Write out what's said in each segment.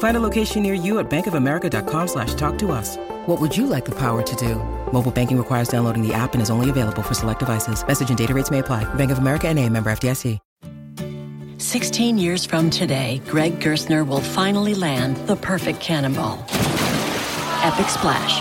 Find a location near you at bankofamerica.com slash talk to us. What would you like the power to do? Mobile banking requires downloading the app and is only available for select devices. Message and data rates may apply. Bank of America and a member FDIC. 16 years from today, Greg Gerstner will finally land the perfect cannonball. Epic splash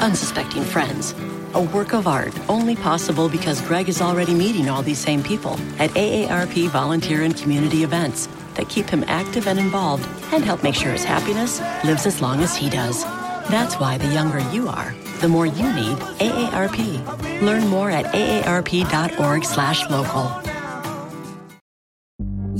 unsuspecting friends. A work of art only possible because Greg is already meeting all these same people at AARP volunteer and community events that keep him active and involved and help make sure his happiness lives as long as he does. That's why the younger you are, the more you need AARP. Learn more at aarp.org/local.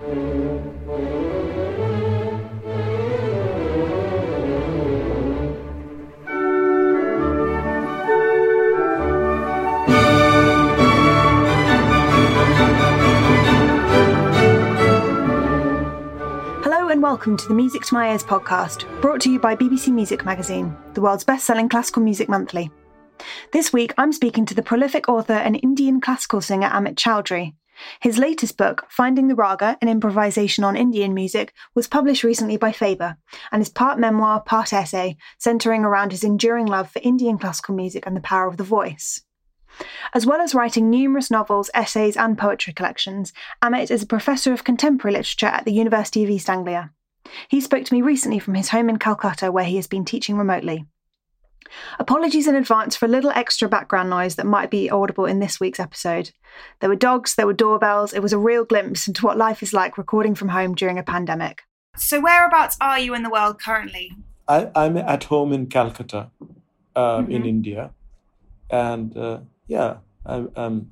Hello and welcome to the Music to My Ears podcast, brought to you by BBC Music Magazine, the world's best selling classical music monthly. This week I'm speaking to the prolific author and Indian classical singer Amit Chaudhuri. His latest book, Finding the Raga, an improvisation on Indian music, was published recently by Faber and is part memoir, part essay, centering around his enduring love for Indian classical music and the power of the voice. As well as writing numerous novels, essays, and poetry collections, Amit is a professor of contemporary literature at the University of East Anglia. He spoke to me recently from his home in Calcutta, where he has been teaching remotely. Apologies in advance for a little extra background noise that might be audible in this week's episode. There were dogs, there were doorbells, it was a real glimpse into what life is like recording from home during a pandemic. So, whereabouts are you in the world currently? I, am at home in Calcutta, uh, mm-hmm. in India. And uh, yeah, I, um,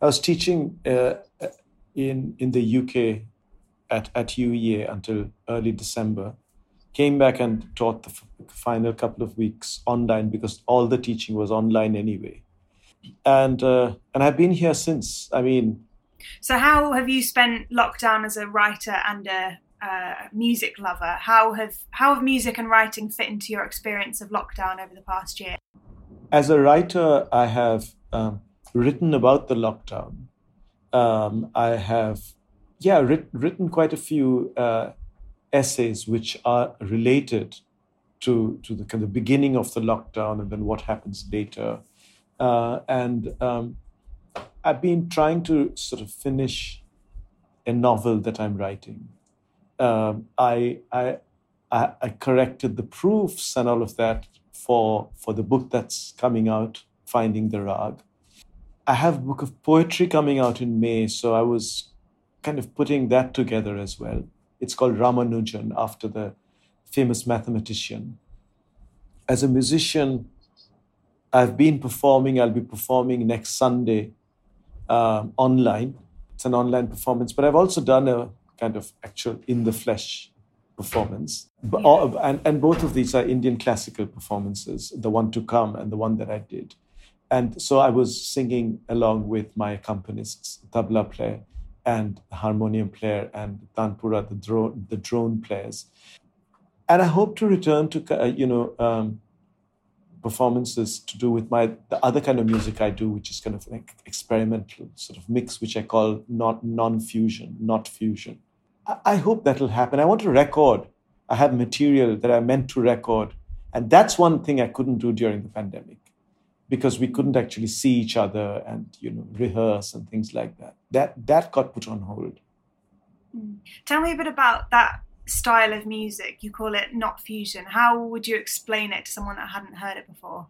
I was teaching uh, in, in the UK at, at UEA until early December came back and taught the final couple of weeks online because all the teaching was online anyway. And uh, and I've been here since. I mean, so how have you spent lockdown as a writer and a uh, music lover? How have how have music and writing fit into your experience of lockdown over the past year? As a writer, I have um, written about the lockdown. Um, I have, yeah, writ- written quite a few uh, essays which are related to, to the kind of beginning of the lockdown and then what happens later. Uh, and um, I've been trying to sort of finish a novel that I'm writing. Um, I, I, I, I corrected the proofs and all of that for, for the book that's coming out, Finding the Rag. I have a book of poetry coming out in May, so I was kind of putting that together as well. It's called Ramanujan after the famous mathematician. As a musician, I've been performing, I'll be performing next Sunday um, online. It's an online performance, but I've also done a kind of actual in the flesh performance. Yeah. And, and both of these are Indian classical performances, the one to come and the one that I did. And so I was singing along with my accompanists, tabla player and the harmonium player and Tanpura, the drone, the drone players. And I hope to return to, uh, you know, um, performances to do with my the other kind of music I do, which is kind of like experimental sort of mix, which I call not non-fusion, not fusion. I hope that'll happen. I want to record. I have material that I meant to record. And that's one thing I couldn't do during the pandemic because we couldn't actually see each other and you know rehearse and things like that. That that got put on hold. Mm. Tell me a bit about that style of music. You call it not fusion. How would you explain it to someone that hadn't heard it before?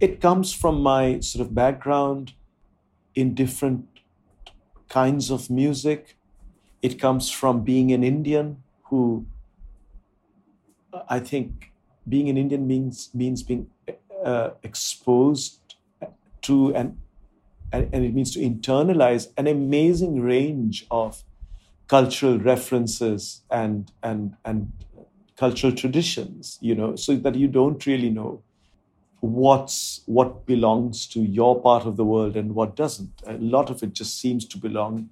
It comes from my sort of background in different kinds of music. It comes from being an Indian who I think being an Indian means means being uh, exposed to and, and and it means to internalize an amazing range of cultural references and and and cultural traditions you know so that you don't really know what's what belongs to your part of the world and what doesn't. A lot of it just seems to belong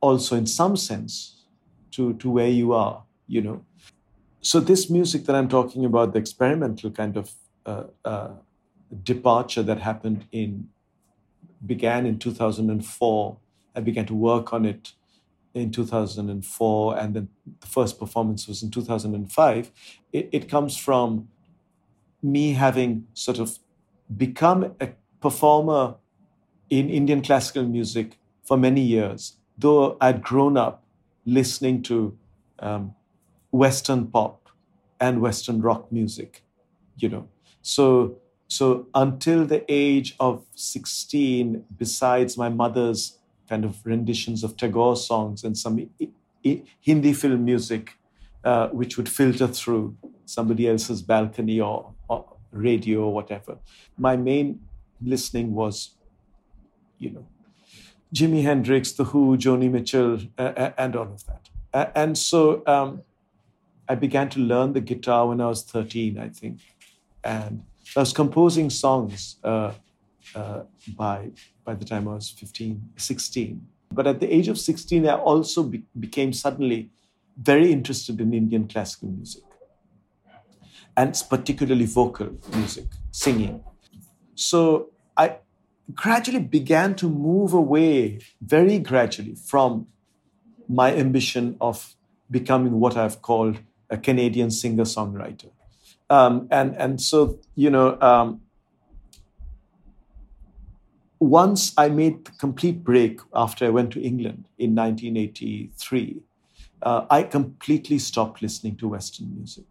also in some sense to to where you are you know. So this music that i'm talking about the experimental kind of departure that happened in began in 2004 i began to work on it in 2004, and then the first performance was in 2005. It, it comes from me having sort of become a performer in Indian classical music for many years, though I'd grown up listening to um, Western pop and Western rock music, you know. So, so until the age of 16, besides my mother's kind of renditions of Tagore songs and some Hindi film music, uh, which would filter through somebody else's balcony or, or radio or whatever. My main listening was, you know, Jimi Hendrix, The Who, Joni Mitchell, uh, and all of that. Uh, and so um, I began to learn the guitar when I was 13, I think. And I was composing songs uh, uh, by by the time I was 15, 16. But at the age of 16, I also be- became suddenly very interested in Indian classical music, and particularly vocal music, singing. So I gradually began to move away, very gradually, from my ambition of becoming what I've called a Canadian singer songwriter. Um, and, and so, you know, um, once I made the complete break after I went to England in 1983, uh, I completely stopped listening to Western music.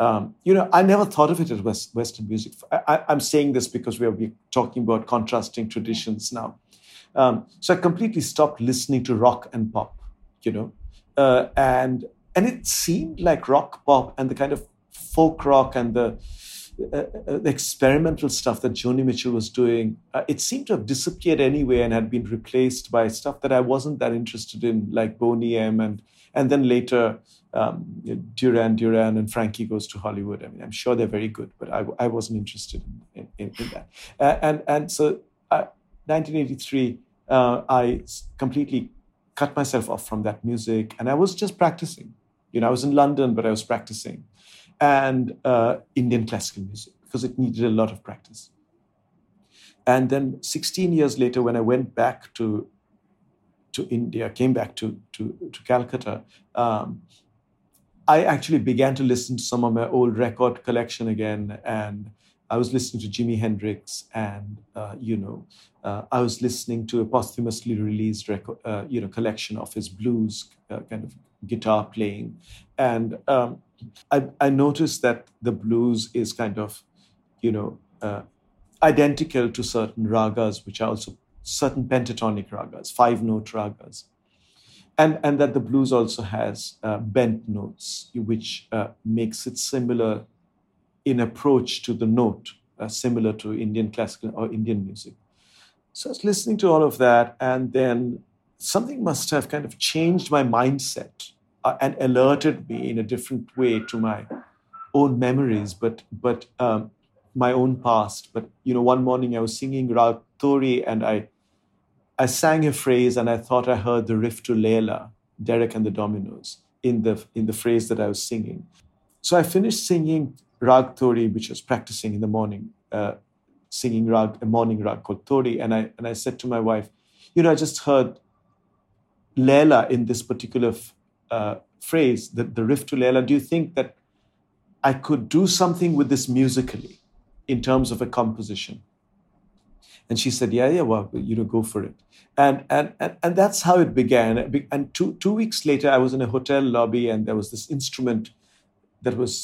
Um, you know, I never thought of it as West, Western music. I, am saying this because we are talking about contrasting traditions now. Um, so I completely stopped listening to rock and pop, you know, uh, and and it seemed like rock pop and the kind of folk rock and the uh, uh, the experimental stuff that Joni Mitchell was doing, uh, it seemed to have disappeared anyway and had been replaced by stuff that I wasn't that interested in, like Boney M. and and then later um, Duran Duran and Frankie Goes to Hollywood. I mean, I'm sure they're very good, but I, I wasn't interested in, in, in that. Uh, and and so, 1983, uh, I completely cut myself off from that music, and I was just practicing. You know, I was in London, but I was practicing and uh, Indian classical music because it needed a lot of practice. And then 16 years later, when I went back to to India, came back to to, to Calcutta, um, I actually began to listen to some of my old record collection again, and I was listening to Jimi Hendrix, and uh, you know, uh, I was listening to a posthumously released record, uh, you know, collection of his blues uh, kind of guitar playing, and um, I, I noticed that the blues is kind of, you know, uh, identical to certain ragas, which are also certain pentatonic ragas, five note ragas. And, and that the blues also has uh, bent notes, which uh, makes it similar in approach to the note, uh, similar to Indian classical or Indian music. So I was listening to all of that, and then something must have kind of changed my mindset uh, and alerted me in a different way to my own memories, but but um, my own past. But you know, one morning I was singing Rag Todi, and I I sang a phrase, and I thought I heard the riff to Layla, Derek and the Dominos, in the in the phrase that I was singing. So I finished singing Rag Todi, which I was practicing in the morning, uh, singing rag, a morning rag called Todi, and I and I said to my wife, you know, I just heard Layla in this particular uh, phrase, the, the riff to Layla, do you think that I could do something with this musically in terms of a composition? And she said, Yeah, yeah, well, you know, go for it. And and and, and that's how it began. And two two weeks later, I was in a hotel lobby, and there was this instrument that was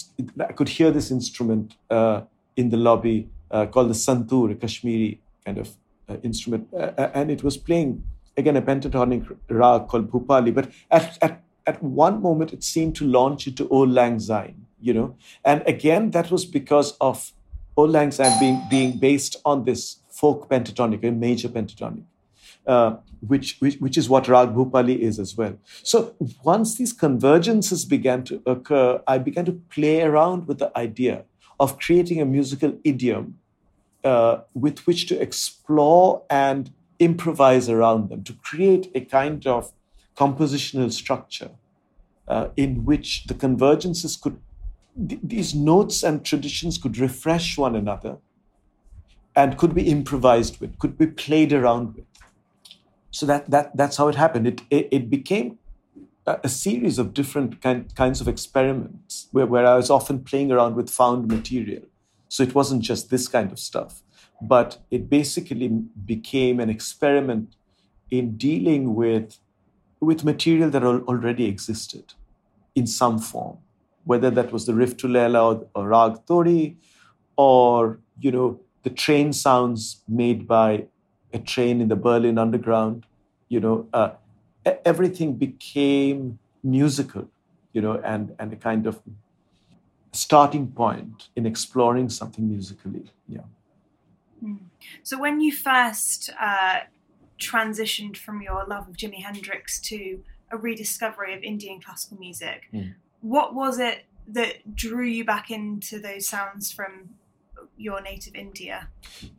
I could hear this instrument uh, in the lobby uh, called the santur, a Kashmiri kind of uh, instrument, uh, uh, and it was playing again a pentatonic rag called Bhupali. But at, at at one moment, it seemed to launch into Auld Lang Syne, you know, and again that was because of Auld Lang Syne being being based on this folk pentatonic, a major pentatonic. Uh, which, which, which is what Rag Bhupali is as well. So once these convergences began to occur, I began to play around with the idea of creating a musical idiom uh, with which to explore and improvise around them, to create a kind of compositional structure uh, in which the convergences could, th- these notes and traditions could refresh one another and could be improvised with, could be played around with. So that, that, that's how it happened. It, it, it became a, series of different kind, kinds of experiments where, where I was often playing around with found material. So it wasn't just this kind of stuff, but it basically became an experiment in dealing with, with material that already existed in some form, whether that was the Layla or, or Rag Todi, or you know the train sounds made by a train in the Berlin Underground. You know, uh, everything became musical, you know, and, and a kind of starting point in exploring something musically. Yeah. Hmm. So when you first uh, transitioned from your love of Jimi Hendrix to a rediscovery of Indian classical music, mm. what was it that drew you back into those sounds from your native India?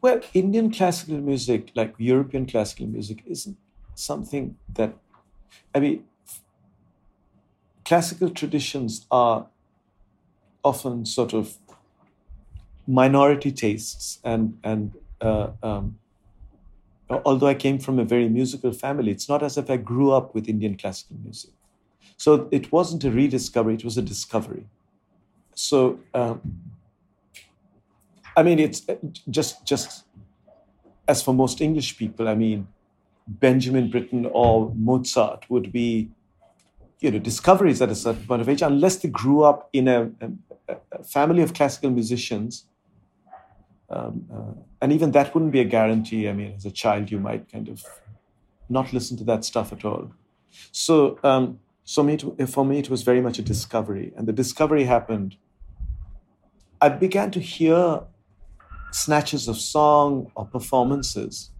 Well, Indian classical music, like European classical music, isn't something that I mean, classical traditions are often sort of minority tastes, and and uh, um, although I came from a very musical family, it's not as if I grew up with Indian classical music. So it wasn't a rediscovery; it was a discovery. So, um, I mean, it's uh, just just as for most English people. I mean, Benjamin Britten or Mozart would be, you know, discoveries at a certain point of age, unless they grew up in a, a, a family of classical musicians. Um, uh, and even that wouldn't be a guarantee. I mean, as a child, you might kind of not listen to that stuff at all. So, um, so me, for me, it was very much a discovery. And the discovery happened. I began to hear snatches of song or performances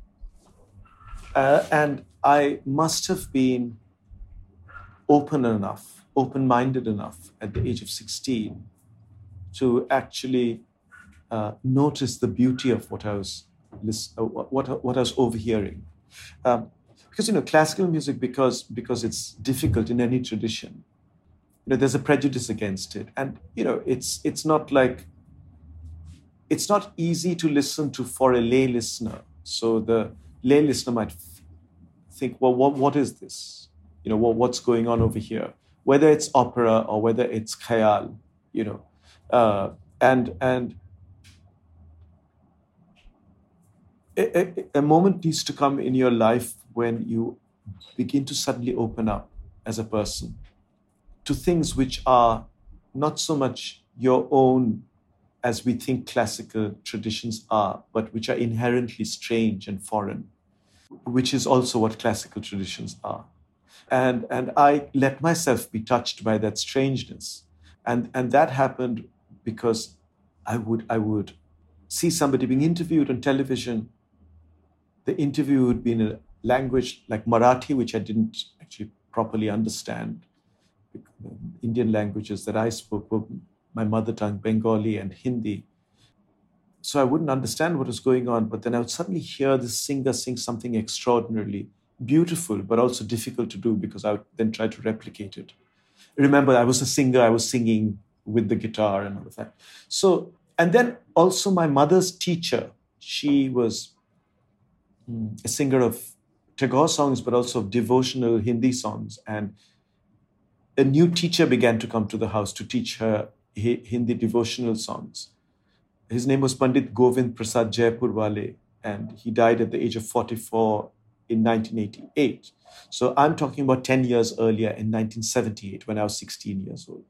uh, and I must have been open enough, open minded enough at the age of 16 to actually uh, notice the beauty of what I was, uh, what, what I was overhearing. Um, because, you know, classical music, because, because it's difficult in any tradition, you know, there's a prejudice against it. And, you know, it's, it's not like, it's not easy to listen to for a lay listener. So the, lay listener might think, well, what, what is this? You know, well, what's going on over here? Whether it's opera or whether it's khayal, you know, uh, and and a, a, moment needs to come in your life when you begin to suddenly open up as a person to things which are not so much your own as we think classical traditions are, but which are inherently strange and foreign, which is also what classical traditions are. And, and I let myself be touched by that strangeness. And, and that happened because I would, I would see somebody being interviewed on television. The interview would be in a language like Marathi, which I didn't actually properly understand. Indian languages that I spoke were my mother tongue, Bengali and Hindi. So I wouldn't understand what was going on, but then I would suddenly hear this singer sing something extraordinarily beautiful, but also difficult to do because I would then try to replicate it. Remember, I was a singer, I was singing with the guitar and all of that. So, and then also my mother's teacher, she was a singer of Tagore songs, but also of devotional Hindi songs. And a new teacher began to come to the house to teach her Hindi devotional songs. His name was Pandit Govind Prasad Jaipurwale, and he died at the age of 44 in 1988. So I'm talking about 10 years earlier in 1978 when I was 16 years old.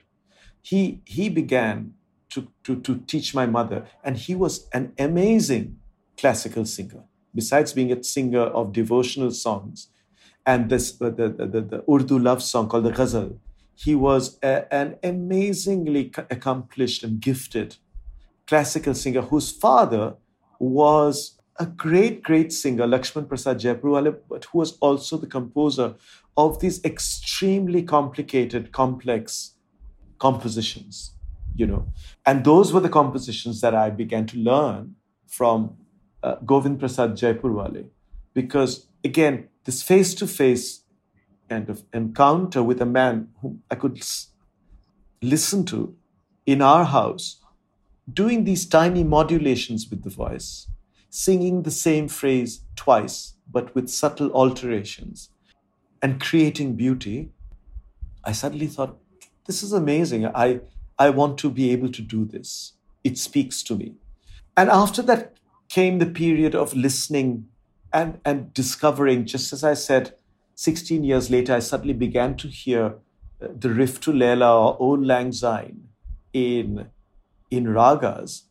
He, he began to, to, to teach my mother, and he was an amazing classical singer. Besides being a singer of devotional songs and this, the, the, the, the Urdu love song called the Ghazal, he was a, an amazingly accomplished and gifted classical singer whose father was a great, great singer, Lakshman Prasad Jaipurwale, but who was also the composer of these extremely complicated, complex compositions, you know. And those were the compositions that I began to learn from uh, Govind Prasad Jaipurwale, because again, this face-to-face kind of encounter with a man whom I could listen to in our house, doing these tiny modulations with the voice, singing the same phrase twice, but with subtle alterations, and creating beauty, I suddenly thought, this is amazing. I, I want to be able to do this. It speaks to me. And after that came the period of listening and, and discovering, just as I said, 16 years later, I suddenly began to hear uh, the riff to Layla or Auld Lang Syne in, in ragas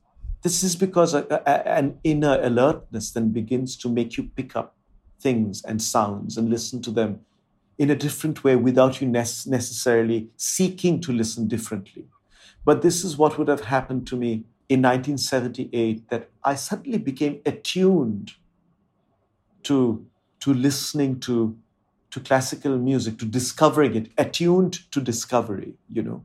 this is because a, a, an inner alertness then begins to make you pick up things and sounds and listen to them in a different way without you ne- necessarily seeking to listen differently. But this is what would have happened to me in 1978 that I suddenly became attuned to, to listening to, to classical music, to discovering it, attuned to discovery, you know.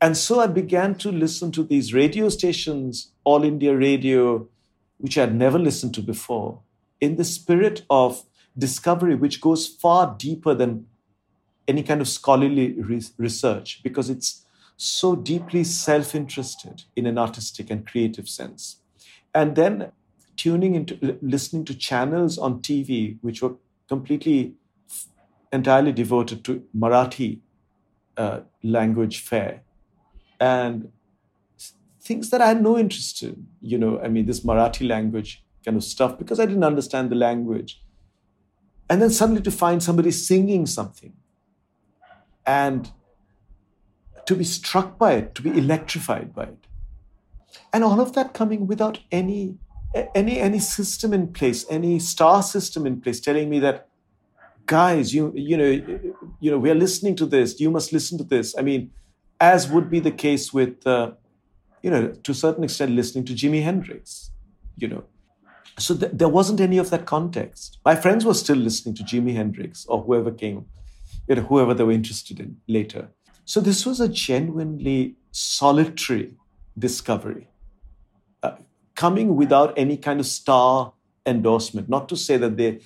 And so I began to listen to these radio stations, All India Radio, which I had never listened to before, in the spirit of discovery, which goes far deeper than any kind of scholarly re- research, because it's so deeply self interested in an artistic and creative sense. And then tuning into listening to channels on TV, which were completely entirely devoted to Marathi uh, language fare and things that I had no interest in. You know, I mean, this Marathi language kind of stuff because I didn't understand the language. And then suddenly to find somebody singing something and to be struck by it, to be electrified by it. And all of that coming without any any any system in place, any star system in place telling me that guys, you you know, you know, we're listening to this, you must listen to this. I mean, as would be the case with, uh, you know, to a certain extent, listening to Jimi Hendrix, you know. So th- there wasn't any of that context. My friends were still listening to Jimi Hendrix or whoever came, you know, whoever they were interested in later. So this was a genuinely solitary discovery, uh, coming without any kind of star endorsement. Not to say that they,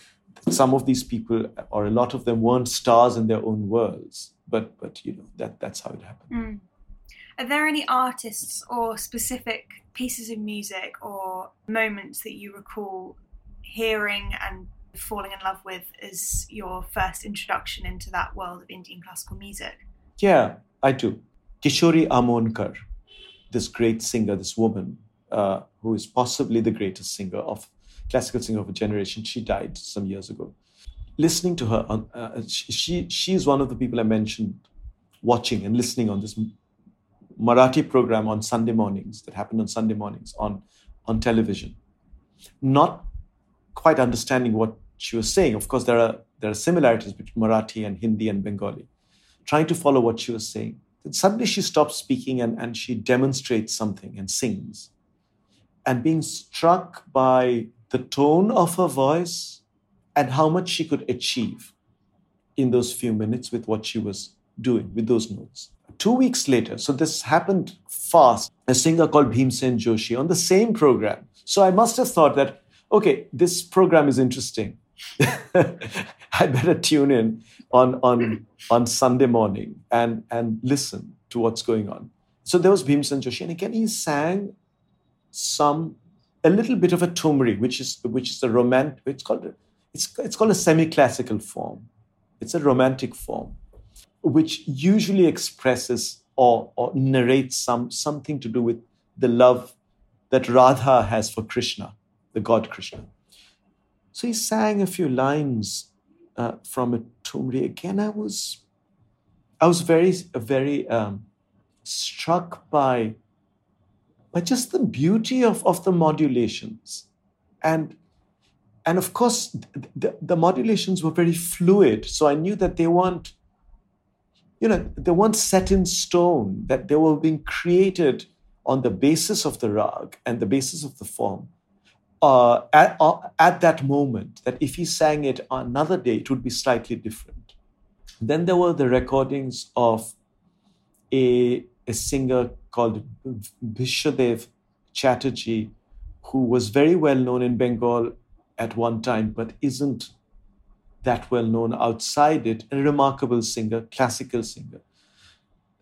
some of these people or a lot of them weren't stars in their own worlds, but but you know that that's how it happened. Mm. Are there any artists or specific pieces of music or moments that you recall hearing and falling in love with as your first introduction into that world of Indian classical music? Yeah, I do. Kishori Amonkar, this great singer, this woman uh, who is possibly the greatest singer of classical singer of a generation, she died some years ago listening to her, on, uh, she she's one of the people I mentioned watching and listening on this Marathi program on Sunday mornings that happened on Sunday mornings on on television. Not quite understanding what she was saying. Of course, there are there are similarities between Marathi and Hindi and Bengali. Trying to follow what she was saying. Then suddenly she stops speaking and, and she demonstrates something and sings. And being struck by the tone of her voice and how much she could achieve in those few minutes with what she was doing with those notes. Two weeks later, so this happened fast, a singer called Bhimsen Joshi on the same program. So I must have thought that, okay, this program is interesting. I better tune in on, on, on Sunday morning and, and listen to what's going on. So there was Bhimsen Joshi, and again he sang some a little bit of a thumri, which is which is the romantic. It's called it's, it's called a semi-classical form. It's a romantic form, which usually expresses or, or narrates some, something to do with the love that Radha has for Krishna, the god Krishna. So he sang a few lines uh, from a Thumri. Again, I was, I was very, very um, struck by, by just the beauty of, of the modulations. And, and of course, the, the modulations were very fluid. So I knew that they weren't, you know, they weren't set in stone, that they were being created on the basis of the rag and the basis of the form. Uh, at, uh, at that moment, that if he sang it another day, it would be slightly different. Then there were the recordings of a a singer called Bhishwadev Chatterjee, who was very well known in Bengal at one time, but isn't that well known outside it. A remarkable singer, classical singer.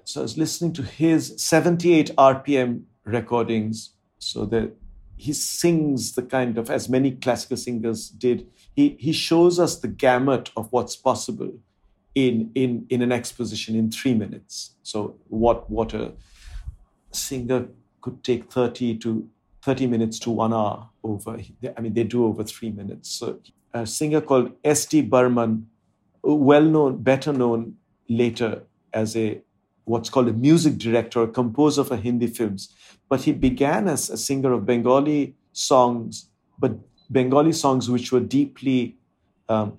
So I was listening to his 78 RPM recordings. So that he sings the kind of, as many classical singers did, he, he shows us the gamut of what's possible in in in an exposition in three minutes. So what what a singer could take thirty to thirty minutes to one hour over. I mean, they do over three minutes. So a singer called S.D. Burman, well known, better known later as a what's called a music director, a composer for Hindi films. But he began as a singer of Bengali songs, but Bengali songs which were deeply um,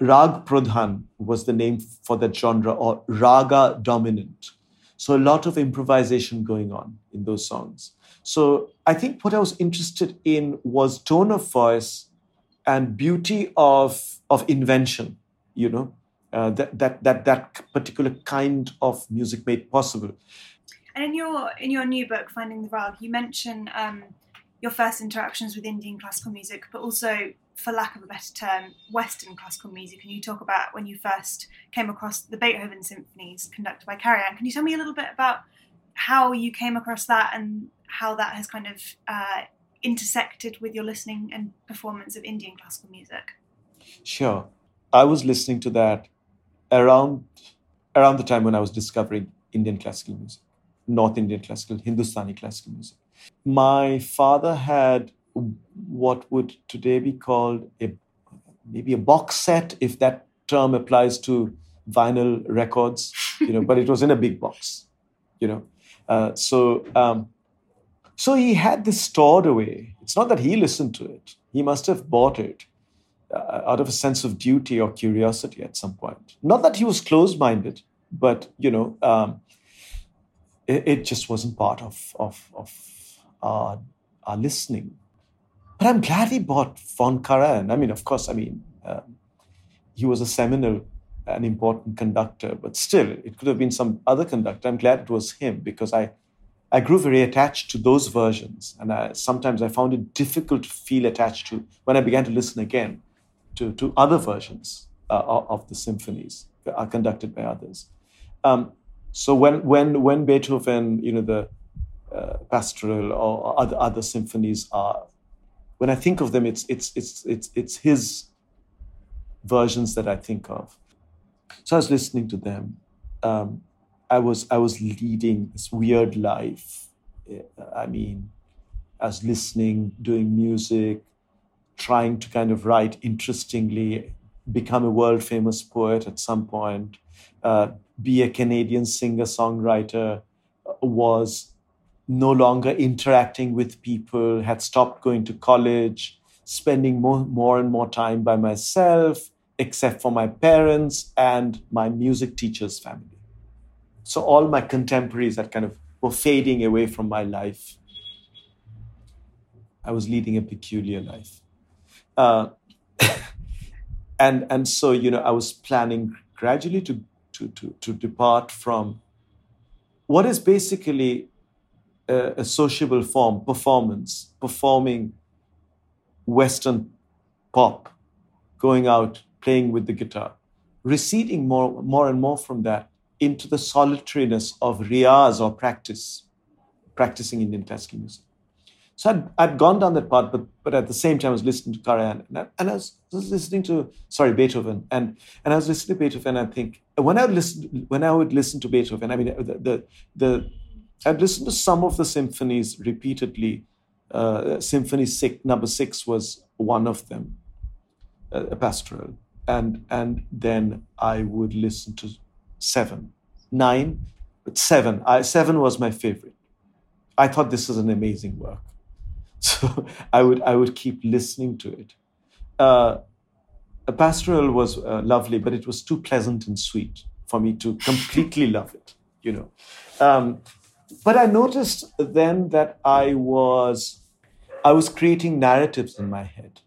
Rag Pradhan was the name for that genre, or Raga dominant. So a lot of improvisation going on in those songs. So I think what I was interested in was tone of voice and beauty of, of invention, you know, uh, that, that, that, that particular kind of music made possible. And in your, in your new book, Finding the Rag, you mention um, your first interactions with Indian classical music, but also for lack of a better term, Western classical music, and you talk about when you first came across the Beethoven symphonies conducted by Karajan. Can you tell me a little bit about how you came across that and how that has kind of uh, intersected with your listening and performance of Indian classical music? Sure. I was listening to that around around the time when I was discovering Indian classical music, North Indian classical, Hindustani classical music. My father had what would today be called a maybe a box set, if that term applies to vinyl records, you know, but it was in a big box, you know. Uh, so, um, so he had this stored away. It's not that he listened to it; he must have bought it out of a sense of duty or curiosity at some point. Not that he was closed-minded, but you know, um, it, it, just wasn't part of of, of our, our listening. But I'm glad he bought Von Karajan. I mean, of course, I mean, uh, he was a seminal, an important conductor, but still, it could have been some other conductor. I'm glad it was him because I, I grew very attached to those versions. And I, sometimes I found it difficult to feel attached to when I began to listen again to, to other versions uh, of the symphonies are conducted by others. Um, so when, when, when Beethoven, you know, the uh, pastoral or other, other symphonies are when I think of them, it's it's it's it's it's his versions that I think of. So I was listening to them. Um, I was I was leading this weird life. I mean, I was listening, doing music, trying to kind of write interestingly, become a world famous poet at some point, uh, be a Canadian singer songwriter, was no longer interacting with people, had stopped going to college, spending more, more and more time by myself, except for my parents and my music teacher's family. So all my contemporaries that kind of were fading away from my life. I was leading a peculiar life. Uh, and, and so, you know, I was planning gradually to, to, to, to depart from what is basically a, a sociable form, performance, performing Western pop, going out, playing with the guitar, receding more, more and more from that into the solitariness of riyaz or practice, practicing Indian classical music. So I'd, I'd gone down that path, but but at the same time I was listening to Karajan and I, and I was, was listening to sorry Beethoven and and I was listening to Beethoven. I think when I would listen when I would listen to Beethoven, I mean the the, the I'd listen to some of the symphonies repeatedly. Uh, Symphony six, number six was one of them, uh, a pastoral, and and then I would listen to seven, nine, but seven. I, seven was my favorite. I thought this was an amazing work, so I would I would keep listening to it. Uh, a pastoral was uh, lovely, but it was too pleasant and sweet for me to completely love it. You know, um, but I noticed then that I was I was creating narratives in my head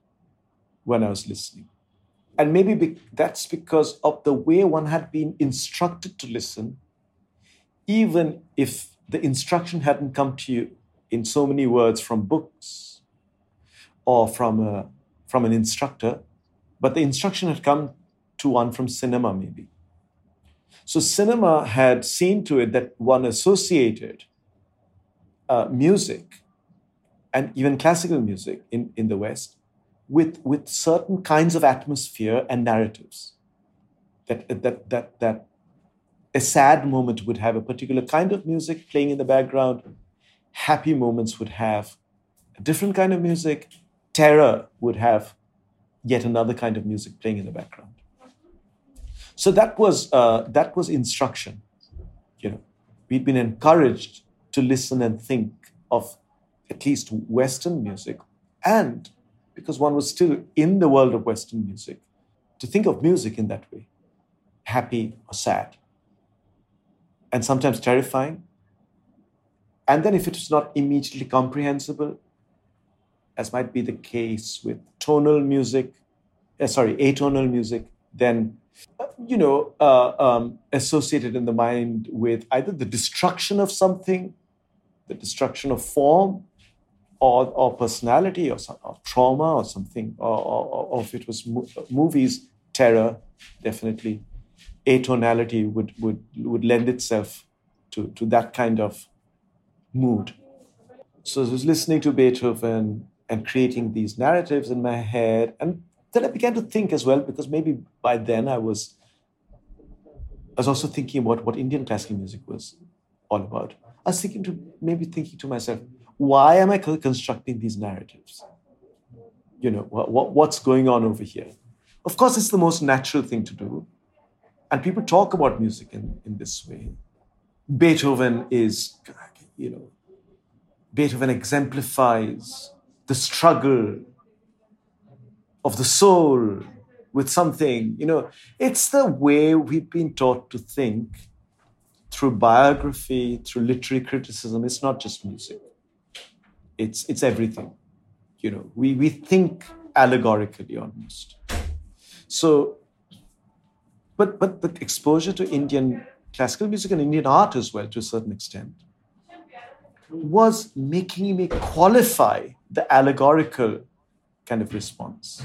when I was listening. And maybe be, that's because of the way one had been instructed to listen, even if the instruction hadn't come to you in so many words from books or from, a, from an instructor, but the instruction had come to one from cinema, maybe. So, cinema had seen to it that one associated uh, music and even classical music in, in the West with, with certain kinds of atmosphere and narratives. That, that, that, that a sad moment would have a particular kind of music playing in the background, happy moments would have a different kind of music, terror would have yet another kind of music playing in the background. So that was, uh, that was instruction. You know, we'd been encouraged to listen and think of at least Western music and because one was still in the world of Western music, to think of music in that way happy or sad, and sometimes terrifying. And then, if it was not immediately comprehensible, as might be the case with tonal music, uh, sorry, atonal music, then you know, uh, um, associated in the mind with either the destruction of something, the destruction of form, or, or personality or, some, or trauma or something, or, or, or if it was mo- movies, terror, definitely. Atonality would, would, would lend itself to, to that kind of mood. So I was listening to Beethoven and creating these narratives in my head. And then I began to think as well, because maybe by then I was I was also thinking about what Indian classical music was all about. I was thinking to maybe thinking to myself, why am I constructing these narratives? You know, what, what, what's going on over here? Of course, it's the most natural thing to do. And people talk about music in, in this way. Beethoven is, you know, Beethoven exemplifies the struggle of the soul with something. You know, it's the way we've been taught to think through biography, through literary criticism. It's not just music. It's, it's everything. You know, we, we think allegorically almost. So, but, but the exposure to Indian classical music and Indian art as well, to a certain extent, was making me qualify the allegorical kind of response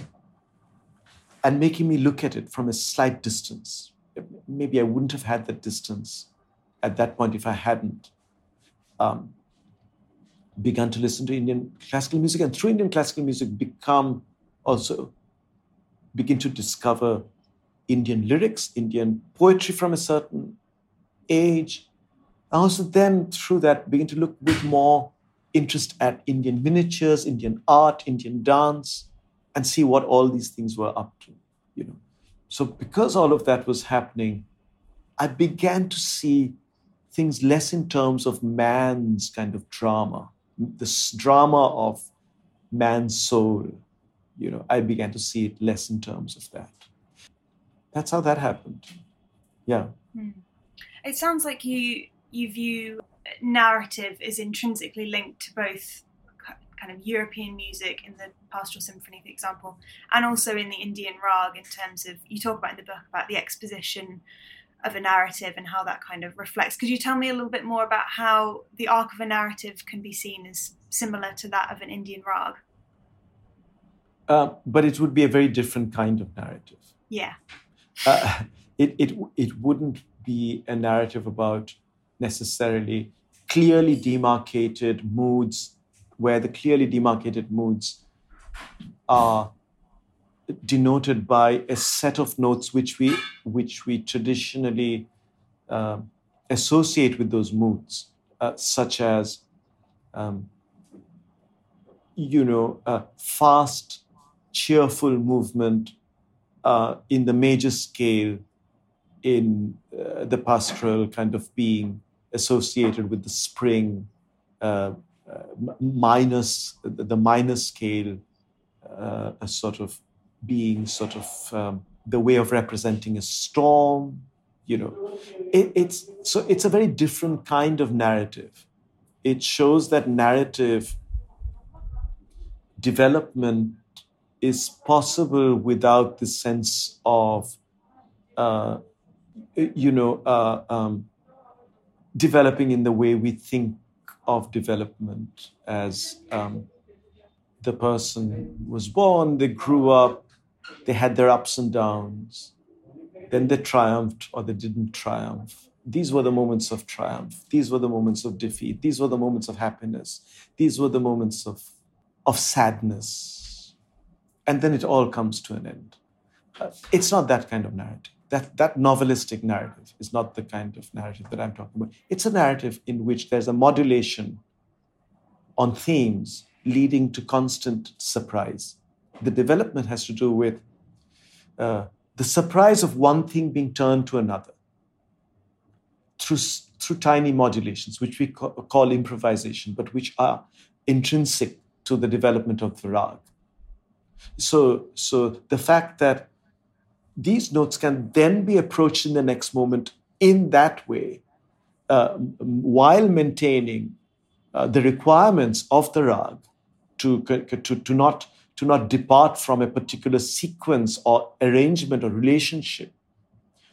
and making me look at it from a slight distance. Maybe I wouldn't have had that distance at that point if I hadn't um, began to listen to Indian classical music, and through Indian classical music, become also begin to discover Indian lyrics, Indian poetry from a certain age. And also, then through that, begin to look with more interest at Indian miniatures, Indian art, Indian dance, and see what all these things were up to. You know, so because all of that was happening, I began to see things less in terms of man's kind of drama this drama of man's soul, you know, I began to see it less in terms of that. That's how that happened. Yeah. Hmm. It sounds like you you view narrative as intrinsically linked to both kind of European music in the Pastoral Symphony, for example, and also in the Indian Rag in terms of you talk about in the book about the exposition of a narrative and how that kind of reflects. Could you tell me a little bit more about how the arc of a narrative can be seen as similar to that of an Indian rag? Uh, but it would be a very different kind of narrative. Yeah. Uh, it, it, it wouldn't be a narrative about necessarily clearly demarcated moods where the clearly demarcated moods are denoted by a set of notes which we which we traditionally uh, associate with those moods, uh, such as um, you know a fast, cheerful movement uh, in the major scale in uh, the pastoral kind of being associated with the spring, uh, minus the minor scale, a sort of being sort of um, the way of representing a storm you know. It, it's so it's a very different kind of narrative. It shows that narrative development is possible without the sense of uh, you know uh, um, developing in the way we think of development as um, the person was born they grew up they had their ups and downs. Then they triumphed or they didn't triumph. These were the moments of triumph. These were the moments of defeat. These were the moments of happiness. These were the moments of, of sadness. And then it all comes to an end. It's not that kind of narrative. That, that novelistic narrative is not the kind of narrative that I'm talking about. It's a narrative in which there's a modulation on themes leading to constant surprise the development has to do with uh, the surprise of one thing being turned to another through, through tiny modulations, which we ca- call improvisation, but which are intrinsic to the development of the rag. So, so the fact that these notes can then be approached in the next moment in that way, uh, while maintaining uh, the requirements of the rag to, to, to not to not depart from a particular sequence or arrangement or relationship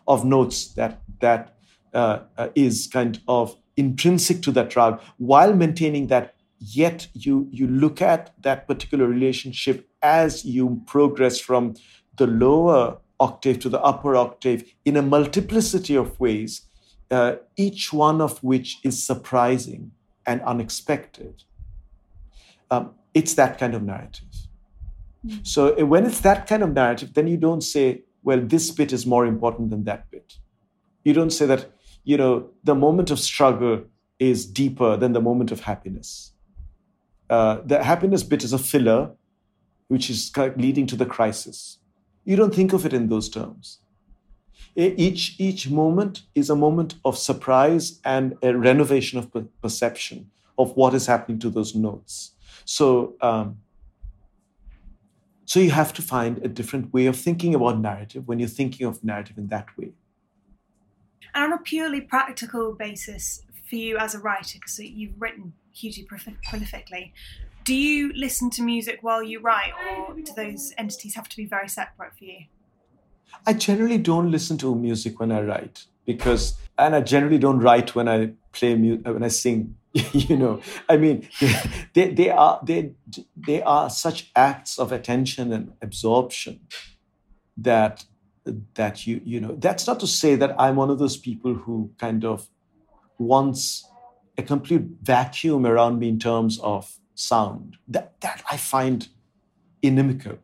of notes that that uh, uh, is kind of intrinsic to that rag while maintaining that yet you you look at that particular relationship as you progress from the lower octave to the upper octave in a multiplicity of ways uh, each one of which is surprising and unexpected um, it's that kind of narrative Mm. So eh, when it's that kind of narrative, then you don't say, well, this bit is more important than that bit. You don't say that, you know, the moment of struggle is deeper than the moment of happiness. Uh, the happiness bit is a filler, which is leading to the crisis. You don't think of it in those terms. Each, each moment is a moment of surprise and a renovation of perception of what is happening to those notes. So, um, so you have to find a different way of thinking about narrative when you're thinking of narrative in that way. And on a purely practical basis for you as a writer, because you've written hugely prolifically, do you listen to music while you write, or do those entities have to be very separate for you? I generally don't listen to music when I write because, and I generally don't write when I play music when I sing you know i mean they, they are they they are such acts of attention and absorption that that you you know that's not to say that i'm one of those people who kind of wants a complete vacuum around me in terms of sound that that i find inimical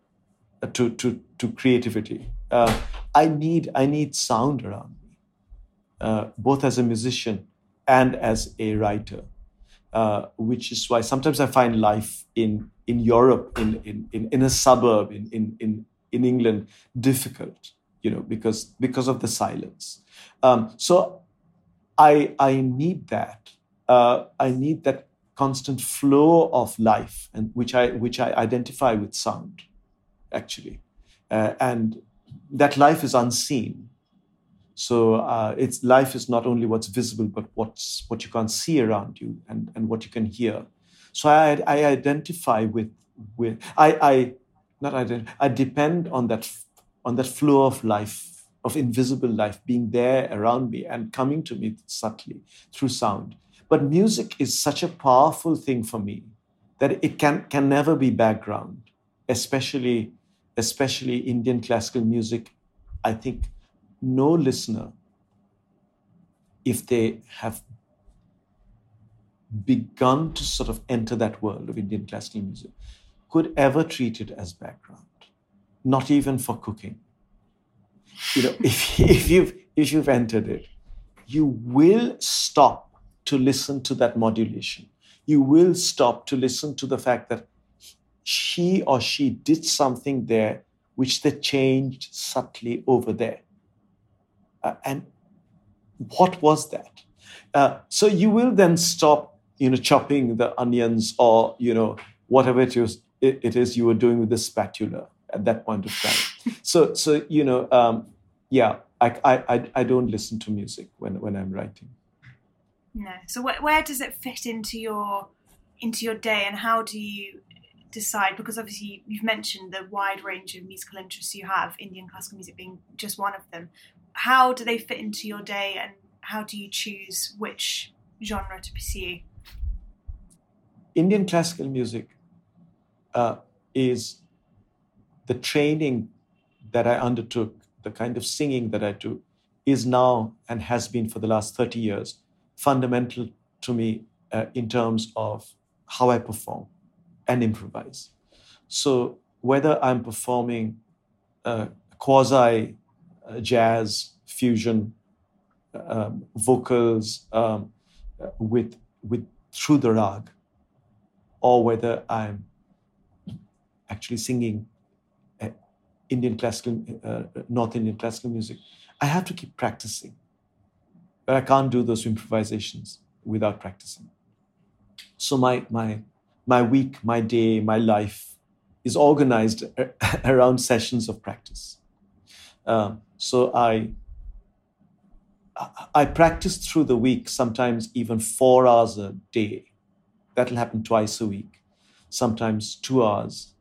to to to creativity uh, i need i need sound around me uh, both as a musician and as a writer uh, which is why sometimes I find life in in Europe, in in in, in a suburb, in, in in in England, difficult. You know, because because of the silence. Um, so I I need that. Uh, I need that constant flow of life, and which I which I identify with sound, actually, uh, and that life is unseen. So uh, it's life is not only what's visible, but what's what you can't see around you and, and what you can hear. So I, I identify with with I, I not identify, I depend on that on that flow of life of invisible life being there around me and coming to me subtly through sound. But music is such a powerful thing for me that it can can never be background, especially especially Indian classical music. I think no listener, if they have begun to sort of enter that world of Indian classical music could ever treat it as background, not even for cooking. You know, if, if you've if you've entered it, you will stop to listen to that modulation. You will stop to listen to the fact that she or she did something there which they changed subtly over there. Uh, and what was that? Uh, so you will then stop, you know, chopping the onions or you know whatever it is, it, it is you were doing with the spatula at that point of time. so so you know, um, yeah, I, I I don't listen to music when when I'm writing. No. So wh- where does it fit into your into your day, and how do you decide? Because obviously you've mentioned the wide range of musical interests you have, Indian classical music being just one of them. How do they fit into your day, and how do you choose which genre to pursue? Indian classical music uh, is the training that I undertook, the kind of singing that I do, is now and has been for the last 30 years fundamental to me uh, in terms of how I perform and improvise. So whether I'm performing uh, quasi uh, jazz fusion um, vocals um, with with through the rag, or whether I'm actually singing uh, Indian classical, uh, North Indian classical music, I have to keep practicing. But I can't do those improvisations without practicing. So my my my week, my day, my life is organized around sessions of practice. Um, so I I practice through the week, sometimes even four hours a day. That'll happen twice a week, sometimes two hours,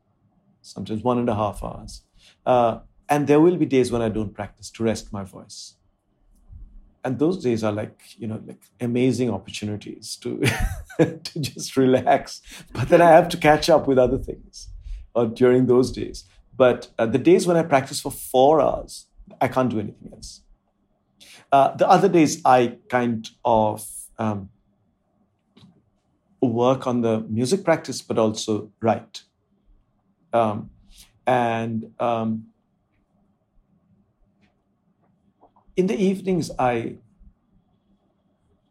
sometimes one and a half hours. Uh, and there will be days when I don't practice to rest my voice. And those days are like, you know, like amazing opportunities to, to just relax. But then I have to catch up with other things uh, during those days. But uh, the days when I practice for four hours, I can't do anything else. Uh, the other days, I kind of um, work on the music practice, but also write. Um, and um, in the evenings, I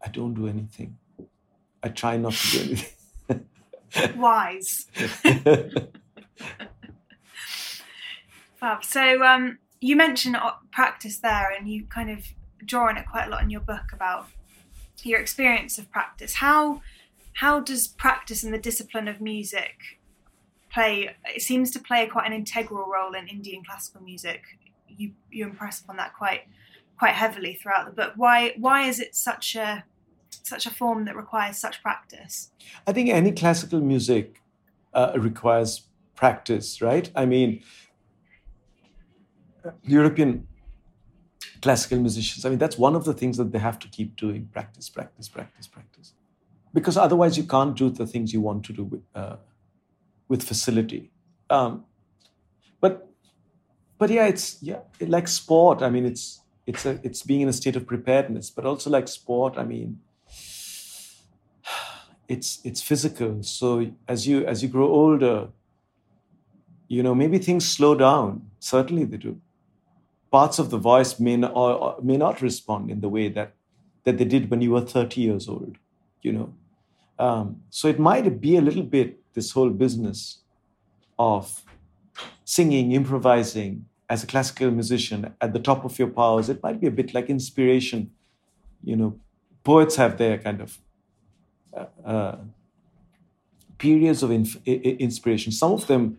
I don't do anything. I try not to do anything. Wise. Fab. So um, you mentioned practice there, and you kind of draw on it quite a lot in your book about your experience of practice. How how does practice and the discipline of music play? It seems to play quite an integral role in Indian classical music. You you impress upon that quite quite heavily throughout the book. Why why is it such a such a form that requires such practice? I think any classical music uh, requires practice, right? I mean, European classical musicians, I mean, that's one of the things that they have to keep doing practice, practice, practice, practice. Because otherwise, you can't do the things you want to do with, uh, with facility. Um, but, but yeah, it's yeah, like sport. I mean, it's it's a, it's being in a state of preparedness, but also like sport. I mean, it's it's physical. So as you as you grow older, you know, maybe things slow down. Certainly they do parts of the voice may not, or, may not respond in the way that, that they did when you were 30 years old, you know. Um, so it might be a little bit this whole business of singing, improvising as a classical musician at the top of your powers. It might be a bit like inspiration. You know, poets have their kind of uh, uh, periods of inf- inspiration. Some of them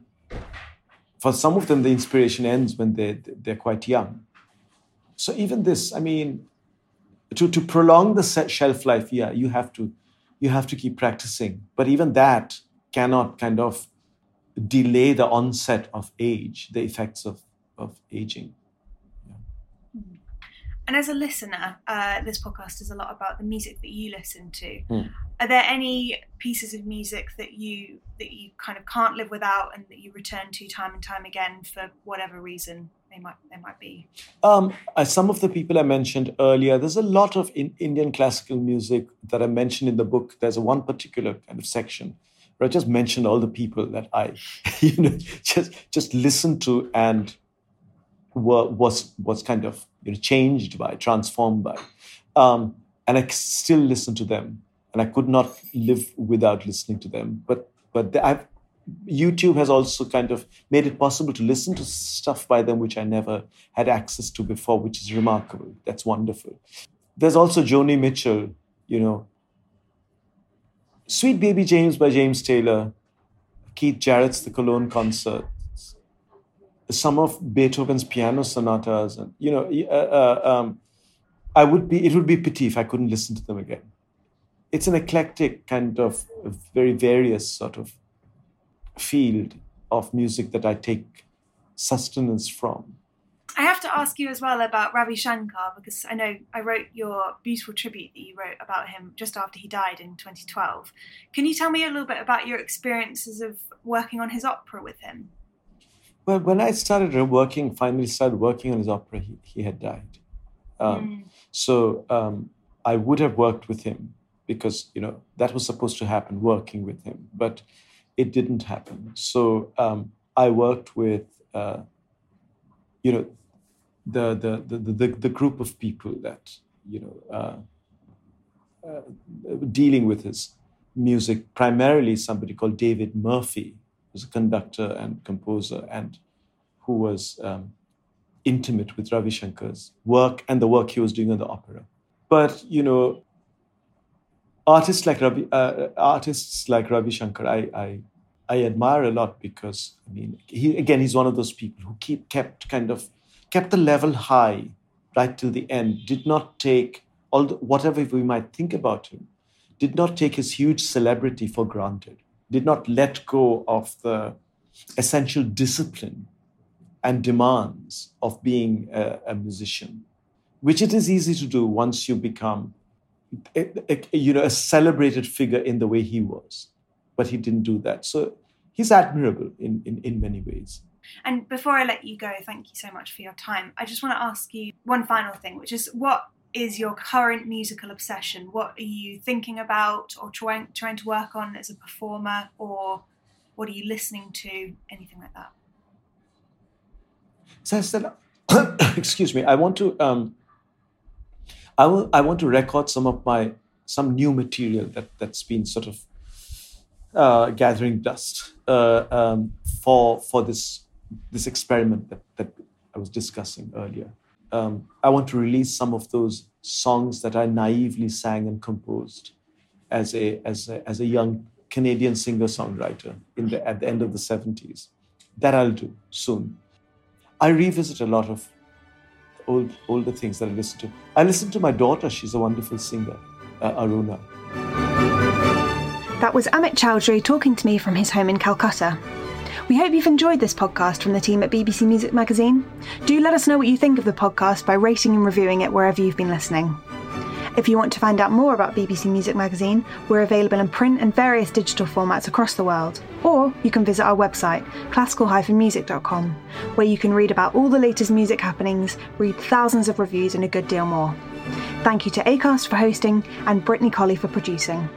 for some of them, the inspiration ends when they, they're quite young. So even this, I mean, to, to prolong the shelf life, yeah, you have to you have to keep practicing. But even that cannot kind of delay the onset of age, the effects of, of aging. And as a listener, uh, this podcast is a lot about the music that you listen to. Mm. Are there any pieces of music that you that you kind of can't live without, and that you return to time and time again for whatever reason? they might they might be? Um, some of the people I mentioned earlier. There's a lot of in, Indian classical music that I mentioned in the book. There's a one particular kind of section where I just mentioned all the people that I, you know, just just listened to and were, was was kind of you know changed by, transformed by, um, and I still listen to them, and I could not live without listening to them. But but I've YouTube has also kind of made it possible to listen to stuff by them which I never had access to before, which is remarkable. That's wonderful. There's also Joni Mitchell, you know, Sweet Baby James by James Taylor, Keith Jarrett's The Cologne Concert, some of Beethoven's piano sonatas, and you know, uh, uh, um, I would be. It would be pity if I couldn't listen to them again. It's an eclectic kind of very various sort of field of music that I take sustenance from. I have to ask you as well about Ravi Shankar because I know I wrote your beautiful tribute that you wrote about him just after he died in 2012. Can you tell me a little bit about your experiences of working on his opera with him? Well, when I started working, finally started working on his opera, he, he had died. Um, mm. So um, I would have worked with him because you know that was supposed to happen, working with him. But it didn't happen. So um, I worked with, uh, you know, the, the, the, the, the group of people that, you know, uh, uh, dealing with his music, primarily somebody called David Murphy, who's a conductor and composer and who was um, intimate with Ravi Shankar's work and the work he was doing on the opera. But, you know, artists like Ravi, uh, artists like Ravi Shankar, I, I, I admire a lot because I mean, he again, he's one of those people who keep kept kind of kept the level high right till the end. Did not take all the, whatever we might think about him. Did not take his huge celebrity for granted. Did not let go of the essential discipline and demands of being a, a musician, which it is easy to do once you become a, a, you know, a celebrated figure in the way he was. But he didn't do that. So he's admirable in, in, in many ways. And before I let you go, thank you so much for your time. I just want to ask you one final thing, which is what is your current musical obsession? What are you thinking about or trying trying to work on as a performer, or what are you listening to? Anything like that? So I said, excuse me. I want to um, I, will, I want to record some of my some new material that that's been sort of uh, gathering dust uh, um, for for this this experiment that, that I was discussing earlier. Um, I want to release some of those songs that I naively sang and composed as a as a, as a young Canadian singer songwriter at the end of the seventies. That I'll do soon. I revisit a lot of old older things that I listen to. I listen to my daughter. She's a wonderful singer, uh, Aruna. That was Amit Chaudhuri talking to me from his home in Calcutta. We hope you've enjoyed this podcast from the team at BBC Music Magazine. Do let us know what you think of the podcast by rating and reviewing it wherever you've been listening. If you want to find out more about BBC Music Magazine, we're available in print and various digital formats across the world. Or you can visit our website, classical-music.com, where you can read about all the latest music happenings, read thousands of reviews, and a good deal more. Thank you to ACAST for hosting and Brittany Colley for producing.